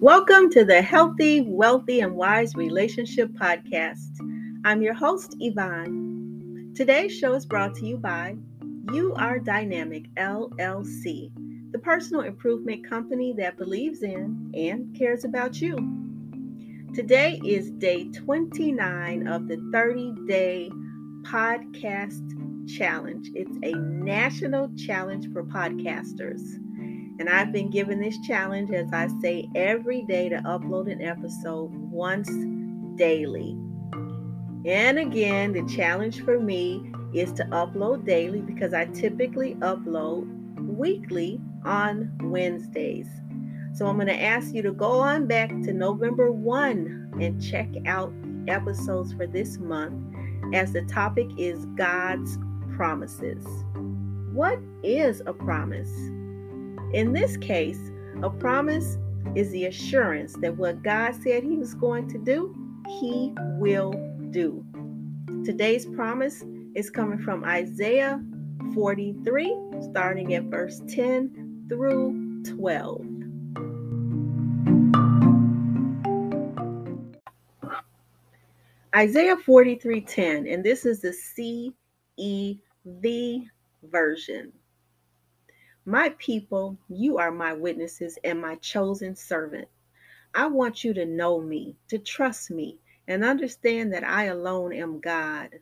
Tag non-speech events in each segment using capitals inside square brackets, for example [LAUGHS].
Welcome to the Healthy, Wealthy, and Wise Relationship Podcast. I'm your host, Yvonne. Today's show is brought to you by You Are Dynamic LLC, the personal improvement company that believes in and cares about you. Today is day 29 of the 30 day podcast challenge. It's a national challenge for podcasters. And I've been given this challenge, as I say every day, to upload an episode once daily. And again, the challenge for me is to upload daily because I typically upload weekly on Wednesdays. So I'm going to ask you to go on back to November 1 and check out the episodes for this month as the topic is God's promises. What is a promise? In this case, a promise is the assurance that what God said He was going to do, He will do. Today's promise is coming from Isaiah 43, starting at verse 10 through 12. Isaiah 43:10, and this is the CEV version. My people, you are my witnesses and my chosen servant. I want you to know me, to trust me, and understand that I alone am God.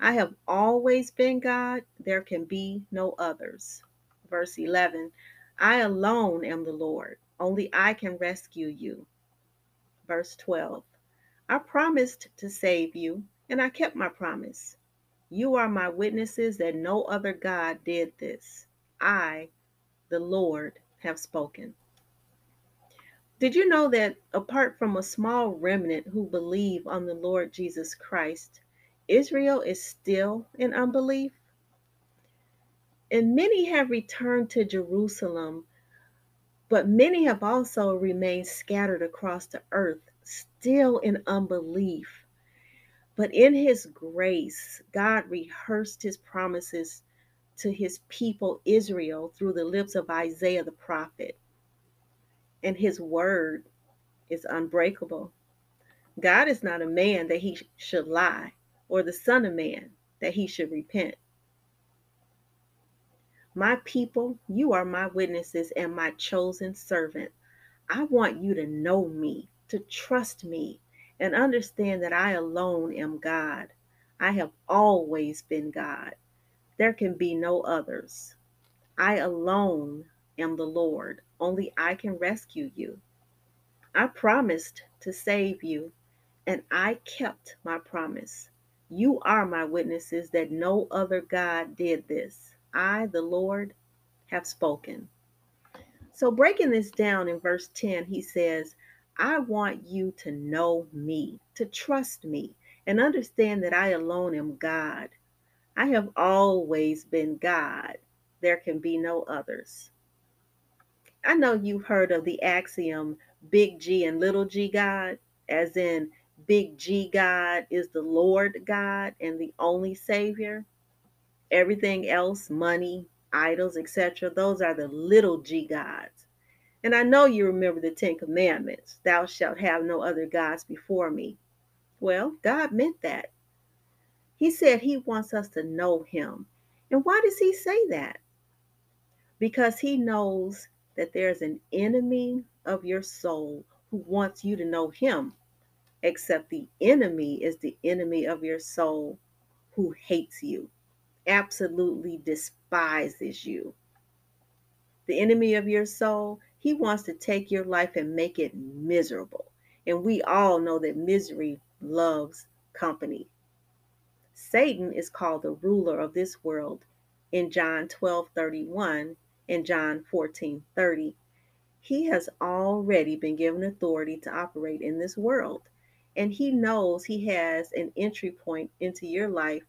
I have always been God, there can be no others. Verse 11 I alone am the Lord, only I can rescue you. Verse 12 I promised to save you, and I kept my promise. You are my witnesses that no other God did this. I, the Lord, have spoken. Did you know that apart from a small remnant who believe on the Lord Jesus Christ, Israel is still in unbelief? And many have returned to Jerusalem, but many have also remained scattered across the earth, still in unbelief. But in His grace, God rehearsed His promises to his people Israel through the lips of Isaiah the prophet. And his word is unbreakable. God is not a man that he should lie, or the Son of Man that he should repent. My people, you are my witnesses and my chosen servant. I want you to know me, to trust me, and understand that I alone am God. I have always been God. There can be no others. I alone am the Lord. Only I can rescue you. I promised to save you, and I kept my promise. You are my witnesses that no other God did this. I, the Lord, have spoken. So, breaking this down in verse 10, he says, I want you to know me, to trust me, and understand that I alone am God. I have always been God. There can be no others. I know you've heard of the axiom big G and little g God, as in big G God is the Lord God and the only Savior. Everything else, money, idols, etc., those are the little g gods. And I know you remember the Ten Commandments Thou shalt have no other gods before me. Well, God meant that. He said he wants us to know him. And why does he say that? Because he knows that there's an enemy of your soul who wants you to know him, except the enemy is the enemy of your soul who hates you, absolutely despises you. The enemy of your soul, he wants to take your life and make it miserable. And we all know that misery loves company. Satan is called the ruler of this world in John 12 31 and John 14 30. He has already been given authority to operate in this world, and he knows he has an entry point into your life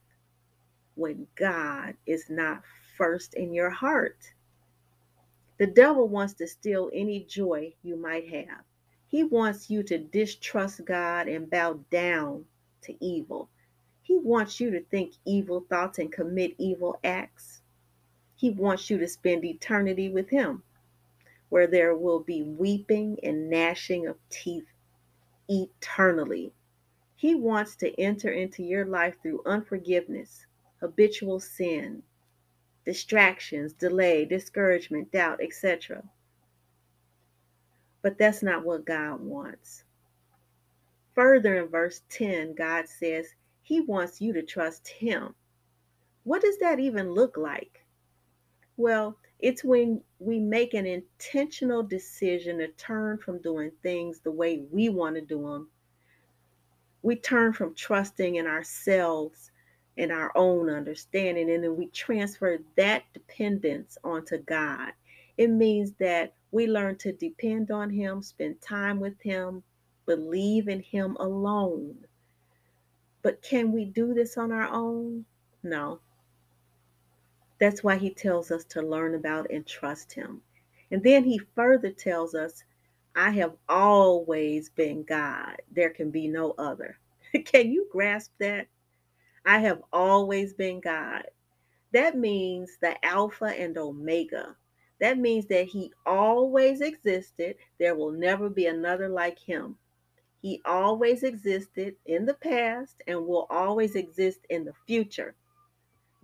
when God is not first in your heart. The devil wants to steal any joy you might have. He wants you to distrust God and bow down to evil. He wants you to think evil thoughts and commit evil acts. He wants you to spend eternity with Him, where there will be weeping and gnashing of teeth eternally. He wants to enter into your life through unforgiveness, habitual sin, distractions, delay, discouragement, doubt, etc. But that's not what God wants. Further in verse 10, God says He wants you to trust Him. What does that even look like? Well, it's when we make an intentional decision to turn from doing things the way we want to do them we turn from trusting in ourselves and our own understanding, and then we transfer that dependence onto God. It means that we learn to depend on Him, spend time with Him, believe in Him alone. But can we do this on our own? No. That's why He tells us to learn about and trust Him. And then He further tells us I have always been God. There can be no other. [LAUGHS] can you grasp that? I have always been God. That means the Alpha and Omega. That means that He always existed. There will never be another like Him. He always existed in the past and will always exist in the future.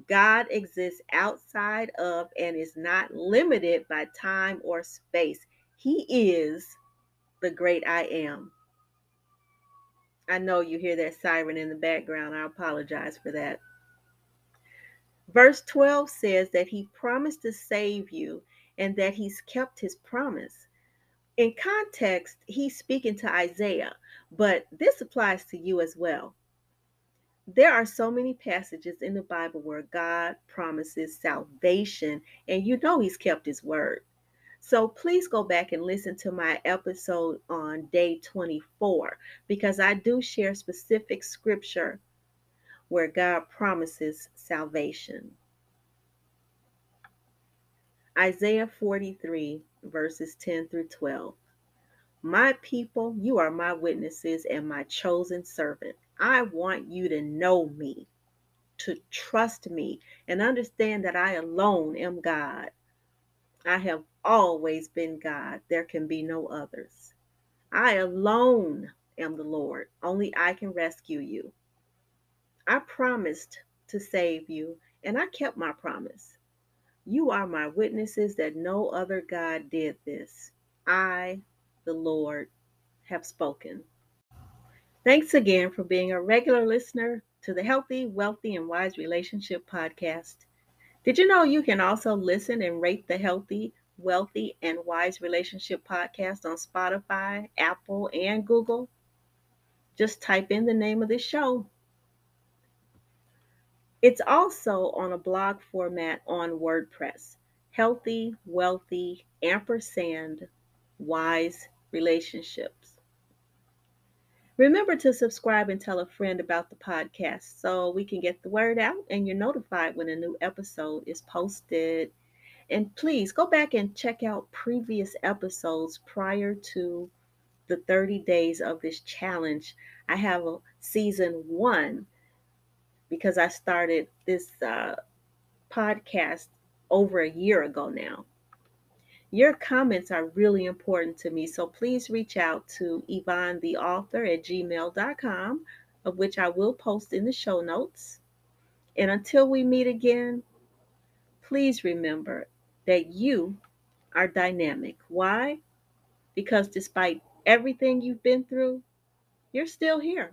God exists outside of and is not limited by time or space. He is the great I am. I know you hear that siren in the background. I apologize for that. Verse 12 says that he promised to save you and that he's kept his promise. In context, he's speaking to Isaiah, but this applies to you as well. There are so many passages in the Bible where God promises salvation, and you know he's kept his word. So please go back and listen to my episode on day 24 because I do share specific scripture where God promises salvation. Isaiah 43, verses 10 through 12. My people, you are my witnesses and my chosen servant. I want you to know me, to trust me, and understand that I alone am God. I have always been God. There can be no others. I alone am the Lord. Only I can rescue you. I promised to save you, and I kept my promise. You are my witnesses that no other God did this. I, the Lord, have spoken. Thanks again for being a regular listener to the Healthy, Wealthy, and Wise Relationship Podcast. Did you know you can also listen and rate the Healthy, Wealthy, and Wise Relationship Podcast on Spotify, Apple, and Google? Just type in the name of the show. It's also on a blog format on WordPress. Healthy, Wealthy, Ampersand, Wise Relationships. Remember to subscribe and tell a friend about the podcast so we can get the word out and you're notified when a new episode is posted. And please go back and check out previous episodes prior to the 30 days of this challenge. I have a season one because I started this uh, podcast over a year ago now. Your comments are really important to me, so please reach out to Yvonne the author at gmail.com, of which I will post in the show notes. And until we meet again, please remember that you are dynamic. Why? Because despite everything you've been through, you're still here.